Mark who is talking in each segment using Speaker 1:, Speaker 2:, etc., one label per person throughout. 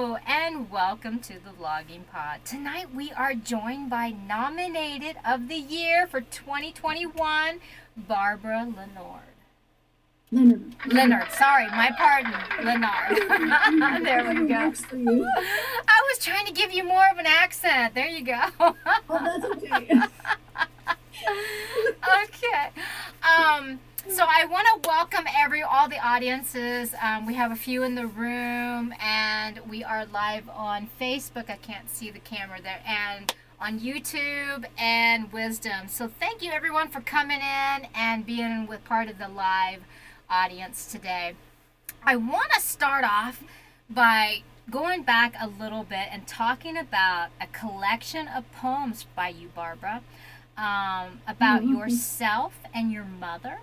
Speaker 1: Hello and welcome to the Vlogging Pod. Tonight we are joined by nominated of the year for 2021, Barbara Leonhard.
Speaker 2: Leonard.
Speaker 1: Leonard, sorry, my pardon, Leonard. there we go.
Speaker 2: Works for you.
Speaker 1: I was trying to give you more of an accent. There you go.
Speaker 2: Oh, that's okay.
Speaker 1: okay. Um, so I want to welcome every all the audiences. Um, we have a few in the room, and we are live on Facebook. I can't see the camera there, and on YouTube and Wisdom. So thank you everyone for coming in and being with part of the live audience today. I want to start off by going back a little bit and talking about a collection of poems by you, Barbara, um, about
Speaker 2: Mhm.
Speaker 1: yourself and your mother.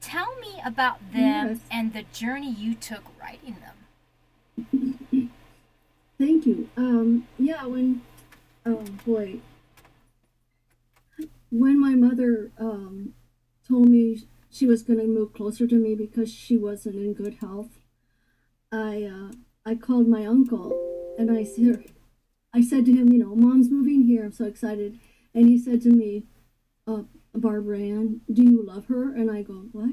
Speaker 1: Tell me about them
Speaker 2: Yes.
Speaker 1: and the journey you took writing them.
Speaker 2: Thank you. Um, yeah, when, oh boy, when my mother um, told me she was going to move closer to me because she wasn't in good health, I uh, I called my uncle and I said, I said to him, you know, Mom's moving here. I'm so excited, and he said to me, uh, Barbara Ann, do you love her? And I go, what?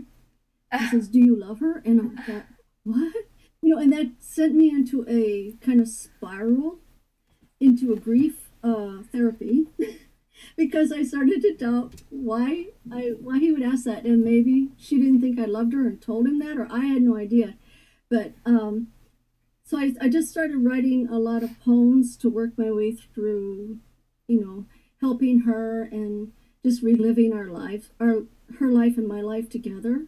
Speaker 2: He says, do you love her? And I thought, what? You know, and that sent me into a kind of spiral into a grief uh, therapy because I started to doubt why I why he would ask that, and maybe she didn't think I loved her and told him that, or I had no idea. But um, so I, I just started writing a lot of poems to work my way through, you know, helping her and just reliving our life, our her life and my life together,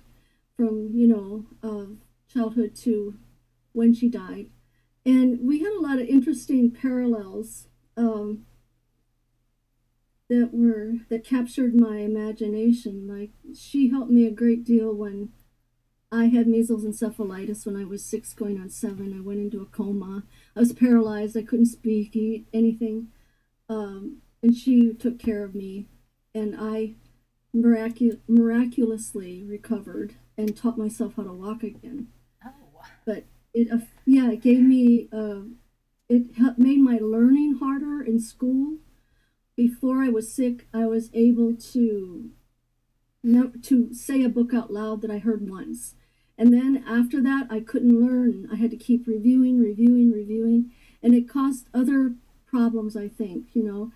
Speaker 2: from you know, uh, childhood to when she died, and we had a lot of interesting parallels um, that were that captured my imagination. Like she helped me a great deal when I had measles encephalitis when I was six, going on seven. I went into a coma. I was paralyzed. I couldn't speak, eat anything, um, and she took care of me, and I miracu- miraculously recovered and taught myself how to walk again.
Speaker 1: Oh,
Speaker 2: but it uh, yeah it gave me uh, it helped, made my learning harder in school. Before i was sick i was able to no, to say a book out loud that i heard once. And then after that i couldn't learn. I had to keep reviewing reviewing reviewing. And it caused other problems i think you know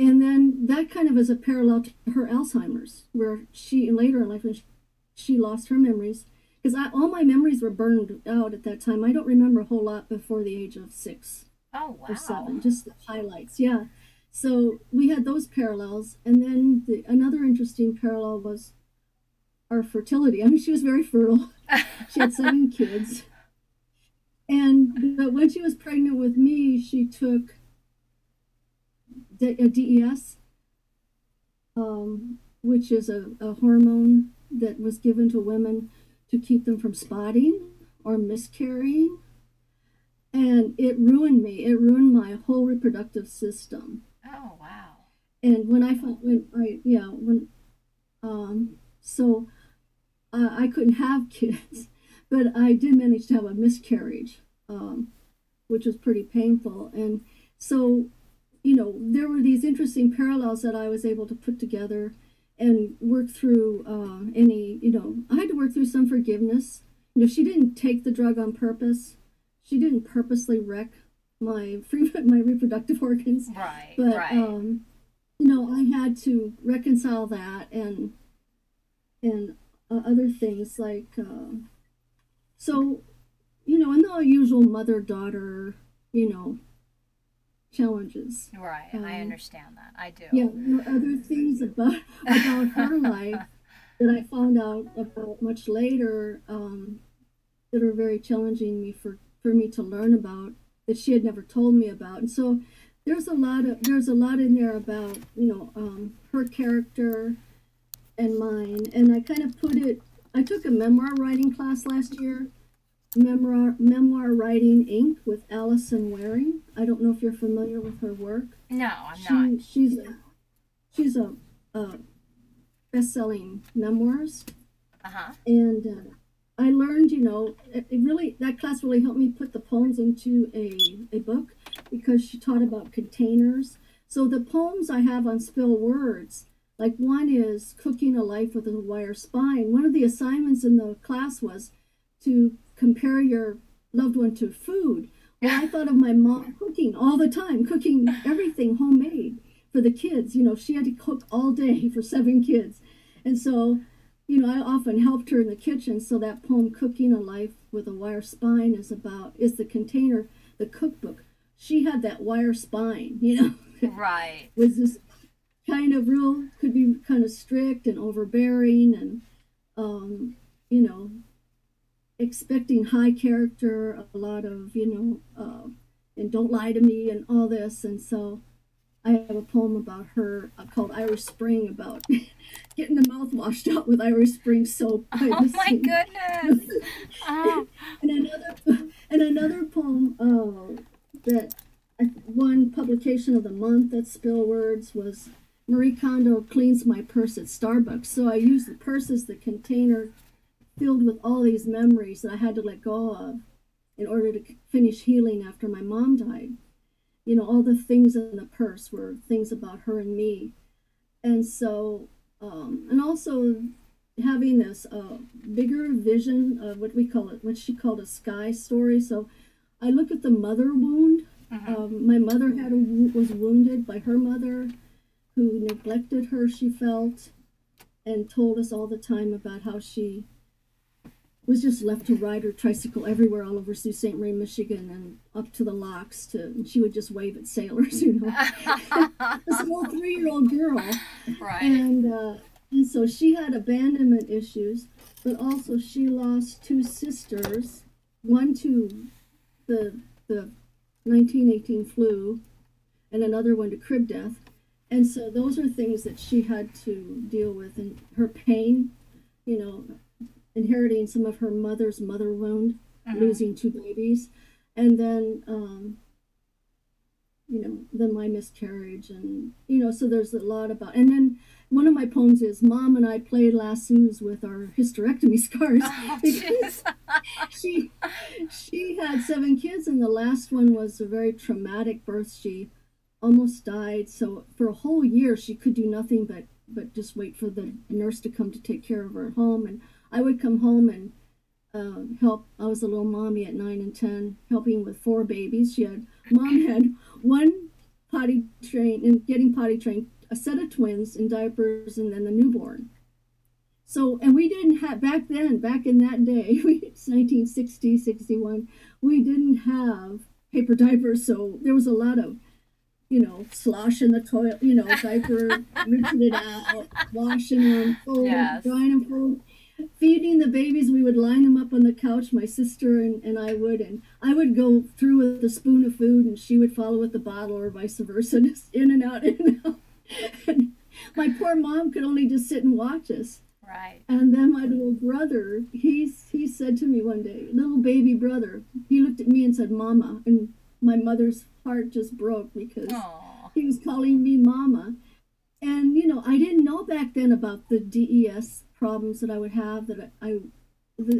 Speaker 2: and then that kind of is a parallel to her alzheimer's where she later in life when she, she lost her memories because all my memories were burned out at that time. I don't remember a whole lot before the age of six
Speaker 1: oh wow.
Speaker 2: or seven, just the highlights. Yeah. So we had those parallels, and then the, another interesting parallel was our fertility. I mean, she was very fertile. She had seven kids, and but when she was pregnant with me, she took a DES, um, which is a, a hormone that was given to women to keep them from spotting or miscarrying. And it ruined me. It ruined my whole reproductive system.
Speaker 1: Oh wow.
Speaker 2: And when I found, when I, yeah, when, um, so uh, I couldn't have kids, but I did manage to have a miscarriage, um, which was pretty painful. And so, you know, there were these interesting parallels that I was able to put together and work through uh, any, you know, I had to work through some forgiveness. You know, she didn't take the drug on purpose. She didn't purposely wreck my free, my reproductive organs
Speaker 1: Right.
Speaker 2: but
Speaker 1: right.
Speaker 2: um you know i had to reconcile that and and uh, other things like uh, so you know in the usual mother daughter you know challenges
Speaker 1: right. I
Speaker 2: um,
Speaker 1: understand that. I do.
Speaker 2: yeah there were other things about about her life that i found out about much later um that are very challenging me for for me to learn about that she had never told me about and so there's a lot of there's a lot in there about you know um, her character and mine and i kind of put it i took a memoir writing class last year memoir memoir writing ink with allison wearing i don't know if you're familiar with her work
Speaker 1: No, I'm
Speaker 2: she,
Speaker 1: not.
Speaker 2: she's a she's a, a best-selling memoirs
Speaker 1: Uh huh.
Speaker 2: and uh, I learned, you know, it, it really that class really helped me put the poems into a, a book because she taught about containers. So the poems I have on Spillwords, like one is cooking a life with a wire spine. One of the assignments in the class was to compare your loved one to food. Well, I thought of my mom cooking all the time, cooking everything homemade for the kids. You know, she had to cook all day for seven kids. And so, you know, I often helped her in the kitchen. So that poem, Cooking a Life with a Wire Spine, is about, is the container, the cookbook. She had that wire spine, you know.
Speaker 1: Right.
Speaker 2: was this kind of real, could be kind of strict and overbearing and, um, you know, expecting high character, a lot of, you know, uh, and don't lie to me and all this. And so I have a poem about her uh, called Irish Spring about getting the mouth washed out with Irish Spring soap.
Speaker 1: Oh my goodness.
Speaker 2: And another and another poem uh, that one publication of the month at Spillwords was Marie Kondo cleans my purse at Starbucks. So I use the purse as the container filled with all these memories that I had to let go of in order to finish healing after my mom died. You know, all the things in the purse were things about her and me. And so, um, and also having this uh, bigger vision of what we call it, what she called a sky story. So I look at the mother wound. Um, my mother had a, was wounded by her mother, who neglected her. She felt, and told us all the time about how she was just left to ride her tricycle everywhere all over Sault Ste. Marie, Michigan, and up to the locks. To and she would just wave at sailors, you know. this little three-year-old girl
Speaker 1: right.
Speaker 2: and uh, and so she had abandonment issues, but also she lost two sisters, one to the the 1918 flu, and another one to crib death, and so those are things that she had to deal with, and her pain, you know, inheriting some of her mother's mother wound, losing two babies, and then. Um, you know, then my miscarriage, and you know, so there's a lot about. And then one of my poems is "Mom and I played lassos with our hysterectomy scars."
Speaker 1: Oh,
Speaker 2: because she she had seven kids, and the last one was a very traumatic birth. She almost died, so for a whole year she could do nothing but but just wait for the nurse to come to take care of her at home. And I would come home and uh, help. I was a little mommy at nine and ten, helping with four babies. She had mom had one potty trained and getting potty trained, a set of twins in diapers, and then the newborn. So, and we didn't have back then, back in that day, we, it's 1960, 61, we didn't have paper diapers. So there was a lot of, you know, slosh in the toilet, you know, diaper, rinsing it out, washing them, folding,
Speaker 1: Yes.
Speaker 2: drying them, folding feeding the babies we would line them up on the couch my sister and, and i would and i would go through with a spoon of food and she would follow with the bottle or vice versa just in and out in and out and my poor mom could only just sit and watch us
Speaker 1: Right.
Speaker 2: and then my little brother he's he said to me one day little baby brother he looked at me and said mama and my mother's heart just broke because
Speaker 1: Oh.
Speaker 2: he was calling me mama and you know i didn't know back then about the DES problems that i would have that i,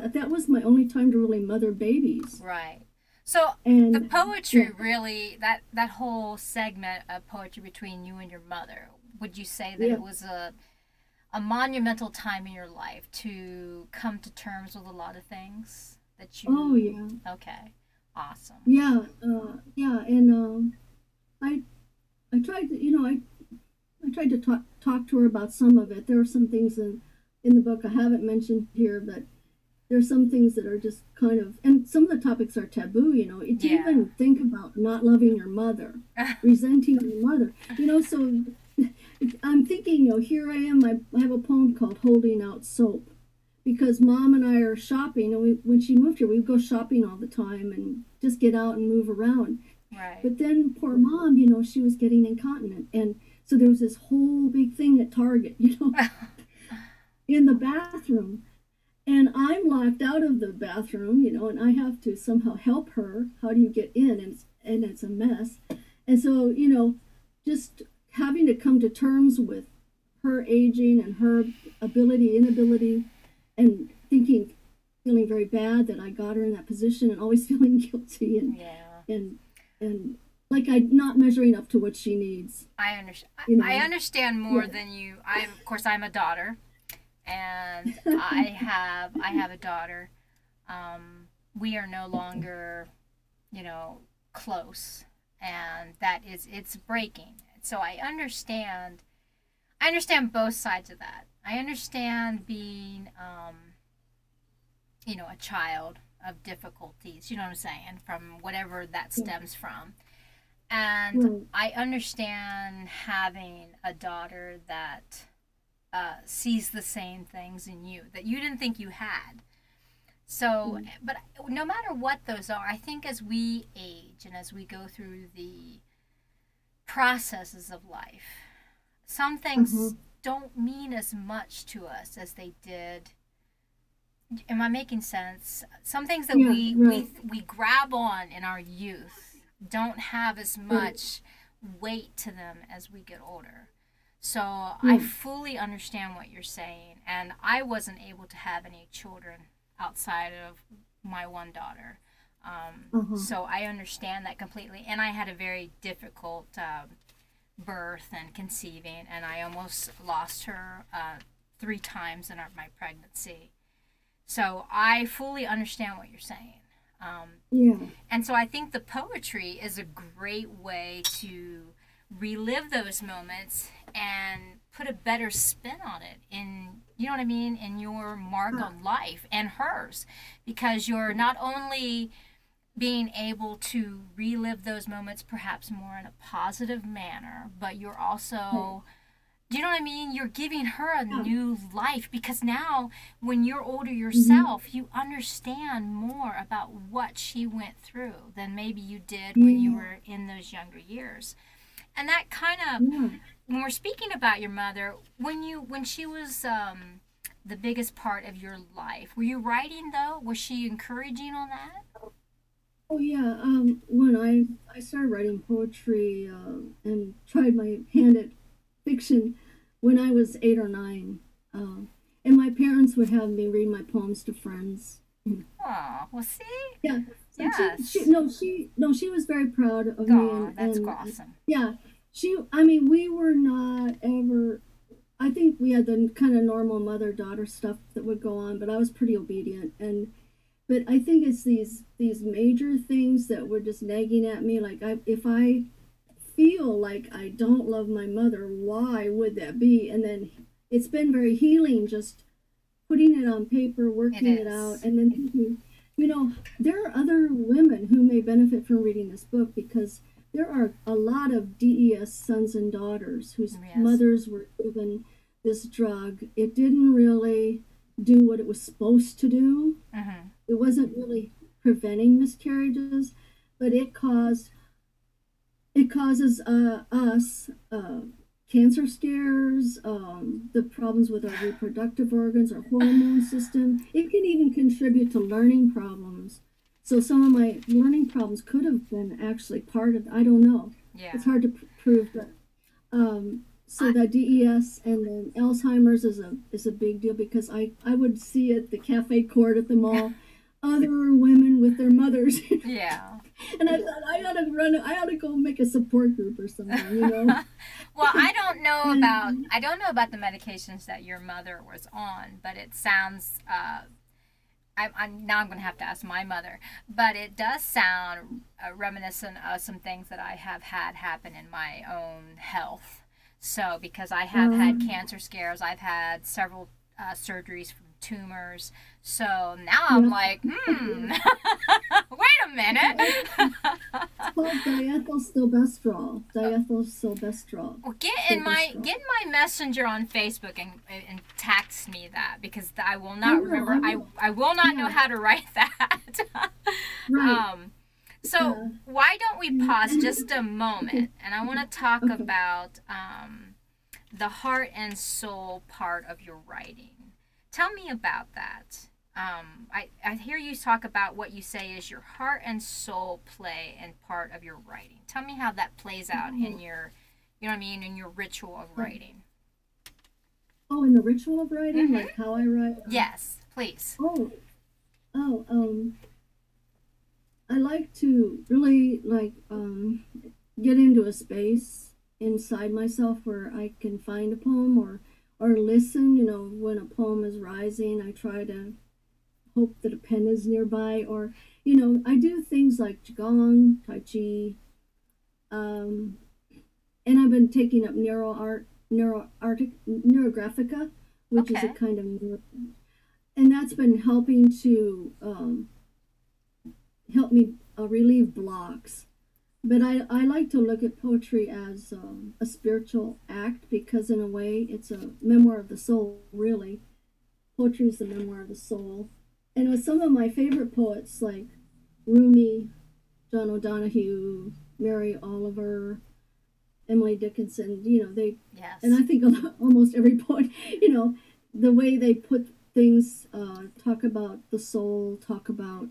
Speaker 2: I that was my only time to really mother babies
Speaker 1: Right. So
Speaker 2: and
Speaker 1: the poetry
Speaker 2: yeah.
Speaker 1: really that that whole segment of poetry between you and your mother would you say that
Speaker 2: Yeah.
Speaker 1: it was a a monumental time in your life to come to terms with a lot of things that you
Speaker 2: oh yeah
Speaker 1: okay awesome
Speaker 2: yeah uh, yeah and um i i tried to you know i i tried to talk talk to her about some of it there are some things in in the book i haven't mentioned here but there's some things that are just kind of and some of the topics are taboo you know. To
Speaker 1: Yeah.
Speaker 2: even think about not loving your mother resenting your mother you know so i'm thinking you know here i am I, I have a poem called holding out soap because mom and i are shopping and we when she moved here we would go shopping all the time and just get out and move around.
Speaker 1: Right.
Speaker 2: But then poor mom you know she was getting incontinent and so there was this whole big thing at target you know in the bathroom and i'm locked out of the bathroom you know and i have to somehow help her how do you get in and it's, and it's a mess and so you know just having to come to terms with her aging and her ability inability and thinking feeling very bad that I got her in that position and always feeling guilty and
Speaker 1: Yeah.
Speaker 2: and and like I'm not measuring up to what she needs.
Speaker 1: I understand.
Speaker 2: You know,
Speaker 1: I understand more
Speaker 2: yeah.
Speaker 1: than you. I, of course, I'm a daughter, and I have I have a daughter. Um, we are no longer, you know, close, and that is it's breaking. So I understand. I understand both sides of that. I understand being, um, you know, a child of difficulties. You know what I'm saying? From whatever that stems from. And. I understand having a daughter that uh, sees the same things in you that you didn't think you had. So, but no matter what those are, I think as we age and as we go through the processes of life, some things
Speaker 2: Mhm.
Speaker 1: don't mean as much to us as they did. Am I making sense? Some things that
Speaker 2: Yeah,
Speaker 1: we, we we grab on in our youth don't have as much weight to them as we get older. So I
Speaker 2: Mm.
Speaker 1: fully understand what you're saying, and I wasn't able to have any children outside of my one daughter. Um,
Speaker 2: Uh-huh.
Speaker 1: So I understand that completely, and I had a very difficult um, birth and conceiving, and I almost lost her uh, three times in our, my pregnancy. So I fully understand what you're saying. Um,
Speaker 2: Yeah.
Speaker 1: and so I think the poetry is a great way to relive those moments and put a better spin on it in you know what I mean in your mark on life and hers because you're not only being able to relive those moments perhaps more in a positive manner but you're also hmm. do you know what I mean? You're giving her a
Speaker 2: Yeah.
Speaker 1: new life because now, when you're older mm-hmm. yourself, you understand more about what she went through than maybe you did when you were in those younger years. And that kind of,
Speaker 2: Yeah.
Speaker 1: when we're speaking about your mother, when you when she was um, the biggest part of your life, were you writing though? Was she encouraging on that?
Speaker 2: Oh yeah. Um, when I I started writing poetry uh, and tried my hand at fiction when I was eight or nine, uh, and my parents would have me read my poems to friends.
Speaker 1: Oh, well, see,
Speaker 2: Yeah.
Speaker 1: Yes.
Speaker 2: She, she, no, she no, she was very proud of me. And,
Speaker 1: that's
Speaker 2: and,
Speaker 1: awesome.
Speaker 2: Yeah, she. I mean, we were not ever. I think we had the kind of normal mother daughter stuff that would go on, but I was pretty obedient. And but I think it's these these major things that were just nagging at me. Like I, if I feel like I don't love my mother, why would that be? And then it's been very healing just putting it on paper, working it out, and then thinking, you know, there are other women who may benefit from reading this book because there are a lot of DES sons and daughters whose
Speaker 1: Yes.
Speaker 2: mothers were given this drug. It didn't really do what it was supposed to do.
Speaker 1: hmm
Speaker 2: It wasn't really preventing miscarriages, but it caused it causes uh, us uh, cancer scares, um, the problems with our reproductive organs, our hormone system. It can even contribute to learning problems. So some of my learning problems could have been actually part of. I don't know.
Speaker 1: Yeah.
Speaker 2: It's hard to pr- prove, but um, so that DES and then Alzheimer's is a is a big deal because I I would see at the cafe court at the mall other women with their mothers,
Speaker 1: Yeah.
Speaker 2: and I thought I ought to run. I ought to go make a support group or something, you know.
Speaker 1: Well, I don't know about I don't know about the medications that your mother was on, but it sounds. Uh, I, I'm now I'm going to have to ask my mother, but it does sound uh, reminiscent of some things that I have had happen in my own health. So because I have had
Speaker 2: Mm.
Speaker 1: cancer scares, I've had several uh, surgeries from tumors. So now I'm
Speaker 2: Yeah.
Speaker 1: like, hmm, wait a minute.
Speaker 2: It's called diethylstilbestrol. Diethylstilbestrol.
Speaker 1: Well, get in my get in my messenger on Facebook and and text me that because I will not
Speaker 2: will,
Speaker 1: remember.
Speaker 2: I
Speaker 1: I,
Speaker 2: will.
Speaker 1: I will not know how to write that.
Speaker 2: Right.
Speaker 1: um, so
Speaker 2: Yeah.
Speaker 1: why don't we pause just a moment and I want to talk
Speaker 2: Okay.
Speaker 1: about um, the heart and soul part of your writing. Tell me about that. Um, I, I hear you talk about what you say is your heart and soul play and part of your writing. Tell me how that plays out in
Speaker 2: Mm-hmm.
Speaker 1: your, you know what I mean, in your ritual of writing.
Speaker 2: Oh, in the ritual of writing,
Speaker 1: Mhm.
Speaker 2: like how I write.
Speaker 1: Yes, please.
Speaker 2: Oh, Oh, um, I like to really like um, get into a space inside myself where I can find a poem or or listen. You know, when a poem is rising, I try to hope that a pen is nearby. Or you know, I do things like qigong, tai chi, um, and I've been taking up neuro art, neuro artic, neurographica, which
Speaker 1: Okay.
Speaker 2: is a kind of and that's been helping to um, help me uh, relieve blocks. But I, I like to look at poetry as um, a spiritual act because, in a way, it's a memoir of the soul, really. Poetry is the memoir of the soul. And with some of my favorite poets like Rumi, John O'Donohue, Mary Oliver, Emily Dickinson, you know, they
Speaker 1: Yes.
Speaker 2: and I think almost every poet, you know, the way they put things, uh, talk about the soul, talk about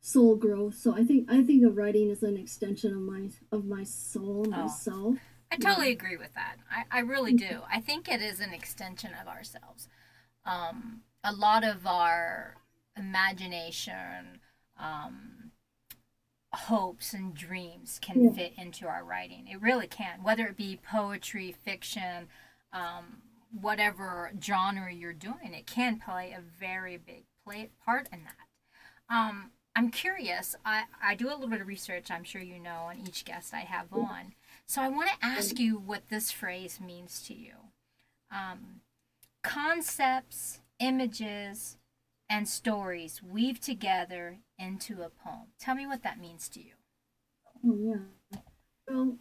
Speaker 2: soul growth. So I think I think of writing as an extension of my of my soul,
Speaker 1: Oh.
Speaker 2: myself.
Speaker 1: I totally agree with that. I, I really do. I think it is an extension of ourselves. Um, a lot of our imagination, um, hopes, and dreams can
Speaker 2: Yeah.
Speaker 1: fit into our writing. It really can, whether it be poetry, fiction, um, whatever genre you're doing, it can play a very big play, part in that. Um, I'm curious. I, I do a little bit of research, I'm sure you know, on each guest I have on. So I want to ask you what this phrase means to you. Um, concepts, images, and stories weave together into a poem. Tell me what that means to you.
Speaker 2: Oh yeah. Well,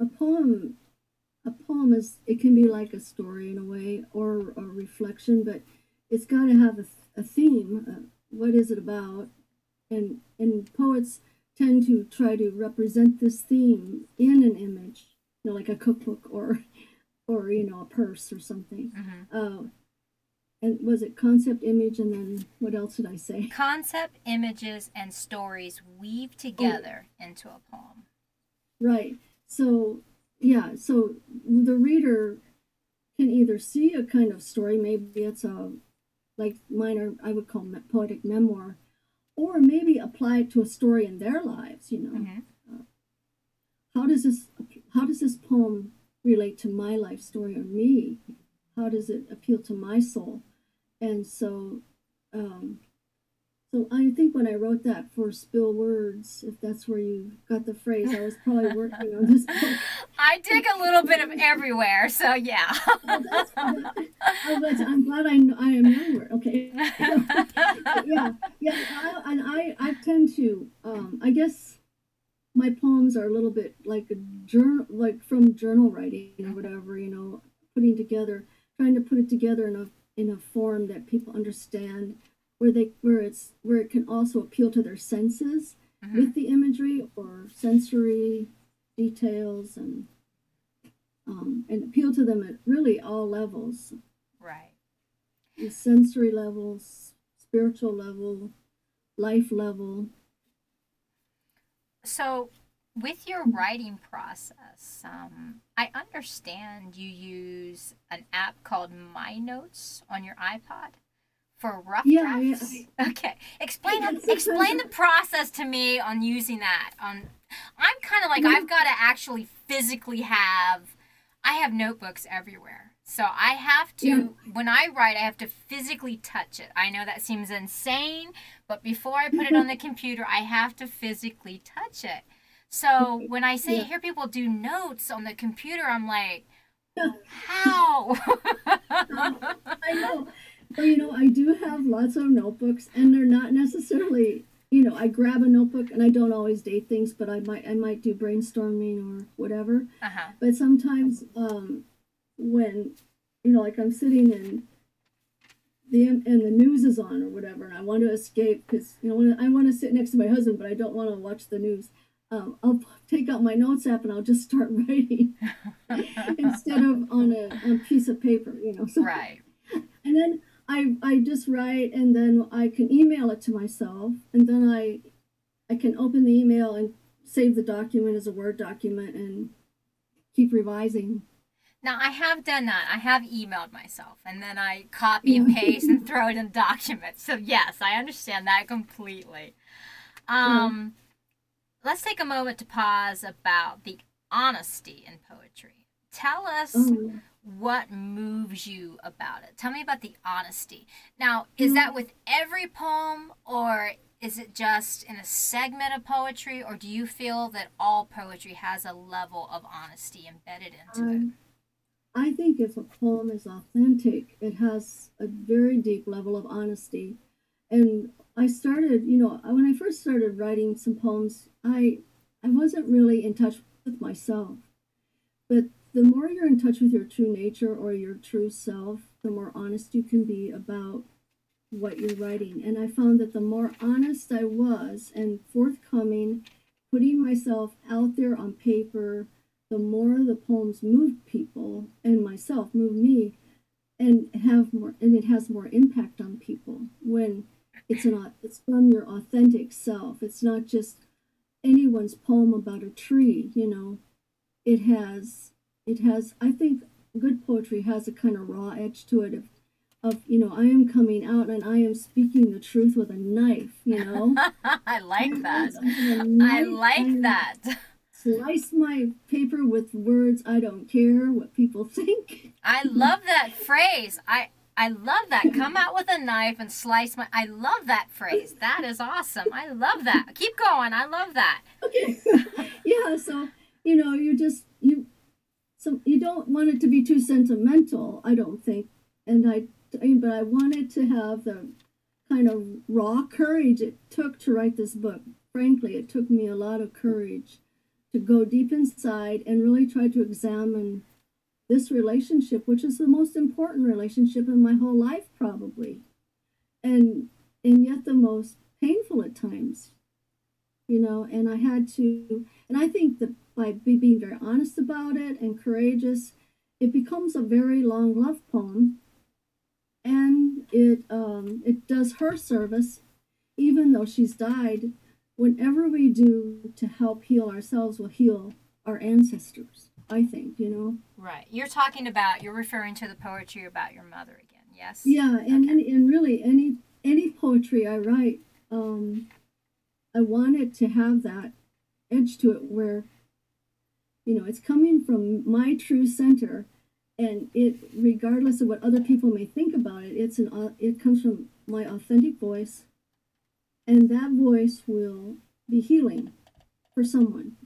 Speaker 2: a poem, a poem is it can be like a story in a way or a reflection, but it's got to have a, a theme. Uh, what is it about? And and poets tend to try to represent this theme in an image, you know, like a cookbook or or you know a purse or something.
Speaker 1: Mm-hmm.
Speaker 2: Uh, was it concept, image, and then what else did I say?
Speaker 1: Concept, images, and stories weave together into a poem.
Speaker 2: Right. So, yeah, so the reader can either see a kind of story, maybe it's a, like mine are, I would call poetic memoir, or maybe apply it to a story in their lives, you know.
Speaker 1: Mm-hmm.
Speaker 2: How does this, how does this poem relate to my life story or me? How does it appeal to my soul? And so, um, so I think when I wrote that for Spillwords, if that's where you got the phrase, I was probably working on this book.
Speaker 1: I dig a little bit of everywhere, so yeah.
Speaker 2: Oh, that's, oh, I'm glad I, I am younger. Okay. yeah, yeah. I, and I, I tend to, um, I guess my poems are a little bit like a journal, like from journal writing or whatever, you know, putting together, trying to put it together in a, in a form that people understand where they, where it's, where it can also appeal to their senses
Speaker 1: Mhm.
Speaker 2: with the imagery or sensory details and, um, and appeal to them at really all levels
Speaker 1: Right.
Speaker 2: the sensory levels, spiritual level, life level.
Speaker 1: So, with your writing process, um, I understand you use an app called My Notes on your iPod for rough
Speaker 2: Yeah, yeah.
Speaker 1: drafts. Okay, explain explain the process to me on using that. On, I'm kind of like. I've mm-hmm. got to actually physically have. I have notebooks everywhere. So I have to,
Speaker 2: Yeah.
Speaker 1: when I write, I have to physically touch it. I know that seems insane, but before I put it on mm-hmm. the computer, I have to physically touch it. So when I say
Speaker 2: Yeah.
Speaker 1: hear people do notes on the computer, I'm like, how?
Speaker 2: I know. But you know, I do have lots of notebooks and they're not necessarily you know, I grab a notebook and I don't always date things, but I might I might do brainstorming or whatever.
Speaker 1: uh-huh.
Speaker 2: But sometimes um when you know, like I'm sitting in the and the news is on or whatever, and I want to escape because you know I want to sit next to my husband, but I don't want to watch the news. Um, I'll take out my notes app and I'll just start writing instead of on a, on a piece of paper, you know. So,
Speaker 1: right.
Speaker 2: And then I I just write, and then I can email it to myself, and then I I can open the email and save the document as a Word document and keep revising.
Speaker 1: Now I have done that. I have emailed myself and then I copy and paste and throw it in documents. So yes, I understand that completely. Um, yeah. Let's take a moment to pause about the honesty in poetry. Tell us oh. what moves you about it. Tell me about the honesty. Now, is that with every poem or is it just in a segment of poetry or do you feel that all poetry has a level of honesty embedded into um, it?
Speaker 2: I think if a poem is authentic, it has a very deep level of honesty. And I started, you know, uh, when I first started writing some poems, I I wasn't really in touch with myself. But the more you're in touch with your true nature or your true self, the more honest you can be about what you're writing. And I found that the more honest I was and forthcoming, putting myself out there on paper, the more the poems moved people and myself moved me and have more and it has more impact on people when it's an it's from your authentic self it's not just anyone's poem about a tree you know it has it has i think good poetry has a kind of raw edge to it of, of you know i am coming out and i am speaking the truth with a knife you know
Speaker 1: i like that i like that
Speaker 2: slice my paper with words. I don't care what people think.
Speaker 1: I love that phrase. I I love that. Come out with a knife and slice my. I love that phrase. That is awesome. I love that. Keep going. I love that.
Speaker 2: Okay. yeah. So you know, you just you, so you don't want it to be too sentimental. I don't think, and I, but I wanted to have the kind of raw courage it took to write this book. Frankly, it took me a lot of courage to go deep inside and really try to examine this relationship, which is the most important relationship in my whole life, probably, and and yet the most painful at times, you know. And I had to, and I think that by being very honest about it and courageous, it becomes a very long love poem, and it um, it does her service, even though she's died whatever we do to help heal ourselves will heal our ancestors. I think, you know.
Speaker 1: Right. You're talking about you're referring to the poetry about your mother again. Yes.
Speaker 2: Yeah, and okay. and, and really any any poetry I write, um, I want it to have that edge to it where, you know, it's coming from my true center, and it regardless of what other people may think about it, it's an it comes from my authentic voice and that voice will be healing for someone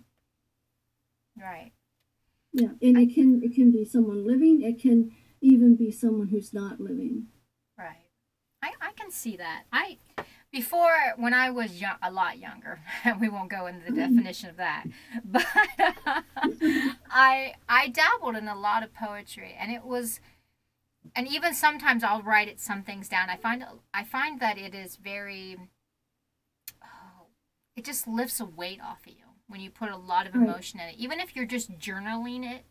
Speaker 1: right
Speaker 2: yeah. And it can it can be someone living. It can even be someone who's not living.
Speaker 1: Right. I i can see that. I before when i was young a lot younger and we won't go into the mm-hmm. definition of that but i i dabbled in a lot of poetry and it was and even sometimes i'll write it some things down. I find i find that it is very it just lifts a weight off of you when you put a lot of emotion right. in it. Even if you're just journaling it,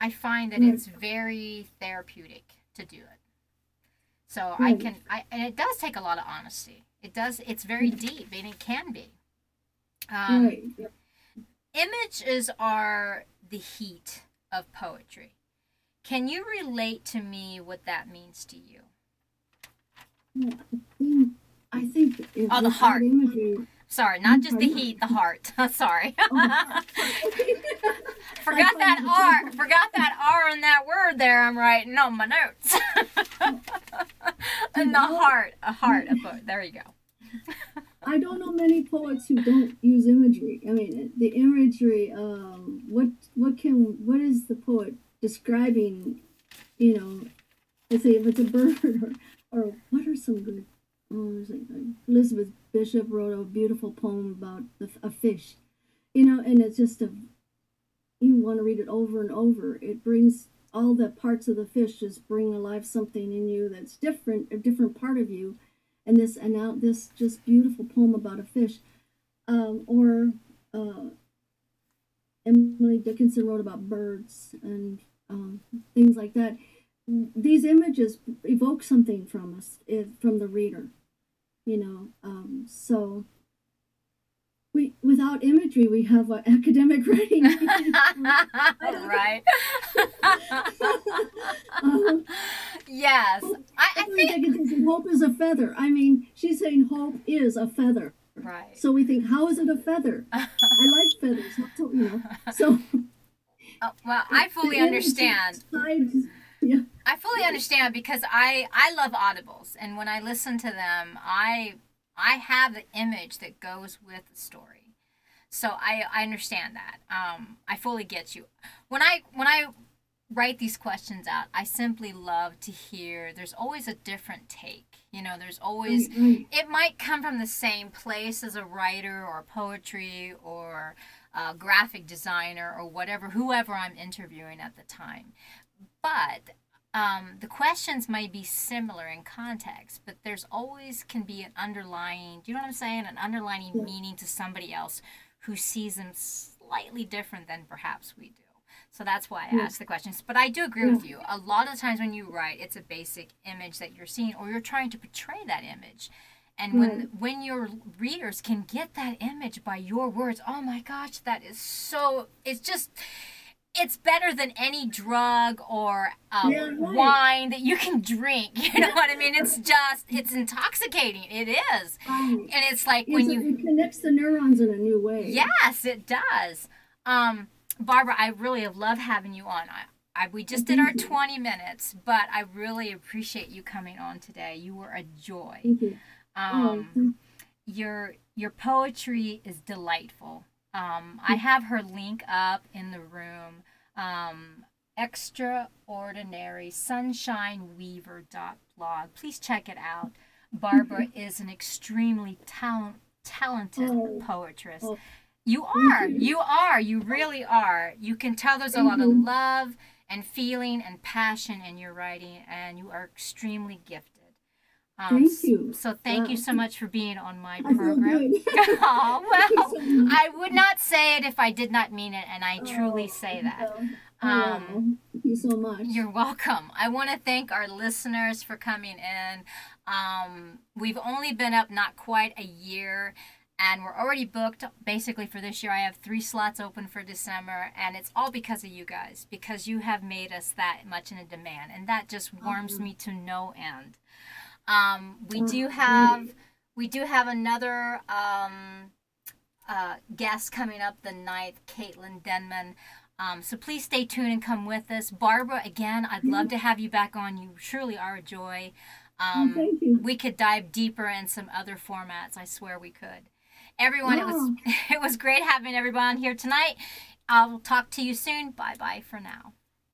Speaker 1: I find that it's very therapeutic to do it. So. I can, I and it does take a lot of honesty. It does. It's very deep, and it can be. Um, right. Images are the heat of poetry. Can you relate to me what that means to you?
Speaker 2: I think, I think
Speaker 1: oh, the heart. Imagery, Sorry, not just the mm-hmm. heat, the heart. Sorry. Oh, forgot that R. Forgot that R in that word there. I'm writing on my notes. and the heart, a heart, a mm-hmm. book. There you go.
Speaker 2: I don't know many poets who don't use imagery. I mean, the imagery. Um, what what can what is the poet describing? You know, let's say if it's a bird or, or what are some good oh, like uh, Elizabeth Bishop wrote a beautiful poem about the, a fish, you know, and it's just a you want to read it over and over. It brings all the parts of the fish just bring alive something in you that's different, a different part of you, and this and now this just beautiful poem about a fish, um, or uh, Emily Dickinson wrote about birds and um, things like that. These images evoke something from us, from the reader you know um, so we without imagery we have an academic writing.
Speaker 1: right. um, yes, I, I think
Speaker 2: hope is a feather. I mean, she's saying hope is a feather.
Speaker 1: Right.
Speaker 2: So we think, how is it a feather? I like feathers, so, you know. So.
Speaker 1: Uh, well, I fully understand.
Speaker 2: Yeah.
Speaker 1: I fully understand because I I love audibles, and when I listen to them, I I have the image that goes with the story. So I I understand that. Um, I fully get you. When I when I write these questions out, I simply love to hear there's always a different take. You know, there's always, it might come from the same place as a writer or poetry or a graphic designer or whatever, whoever I'm interviewing at the time. But um, the questions might be similar in context, but there's always can be an underlying, do you know what I'm saying? An underlying meaning to somebody else who sees them slightly different than perhaps we do. So that's why I yeah. asked the questions. But I do agree yeah. with you. A lot of the times when you write, it's a basic image that you're seeing, or you're trying to portray that image. And when right. when your readers can get that image by your words, oh my gosh, that is so. It's just. It's better than any drug or um, yeah, right. wine that you can drink. You know what I mean? It's just, it's intoxicating. It is. Right. And it's like when you.
Speaker 2: It connects the neurons in a new way.
Speaker 1: Yes, it does. Um, Barbara, I really loved having you on. I, I, we just did our 20 minutes, but I really appreciate you coming on today. You were a joy.
Speaker 2: Thank you.
Speaker 1: Um, oh, your your poetry is delightful. Um, I have her link up in the room. Um, extraordinary sunshineweaver.blog. Please check it out. Barbara is an extremely talent, talented oh, poetress. Oh, you are. You are. You really are. You can tell there's a lot of love and feeling and passion in your writing, and you are extremely gifted.
Speaker 2: Um, thank you.
Speaker 1: So thank you so much for being on my program. oh, well, I would not say it if I did not mean it, and I truly oh, say that.
Speaker 2: Um, thank you so much.
Speaker 1: You're welcome. I want to thank our listeners for coming in. Um, we've only been up not quite a year and we're already booked basically for this year. I have three slots open for December, and it's all because of you guys, because you have made us that much in a demand, and that just warms mm-hmm. me to no end. Um, we do mm-hmm. have we do have another um, uh, guest coming up the 9th, Caitlin Denman. Um, so please stay tuned and come with us. Barbara, again, I'd love mm-hmm. to have you back on. You truly are a joy. Um,
Speaker 2: thank you.
Speaker 1: We could dive deeper in some other formats. I swear we could everyone. It was it was great having everyone here tonight. I'll talk to you soon. Bye bye for now.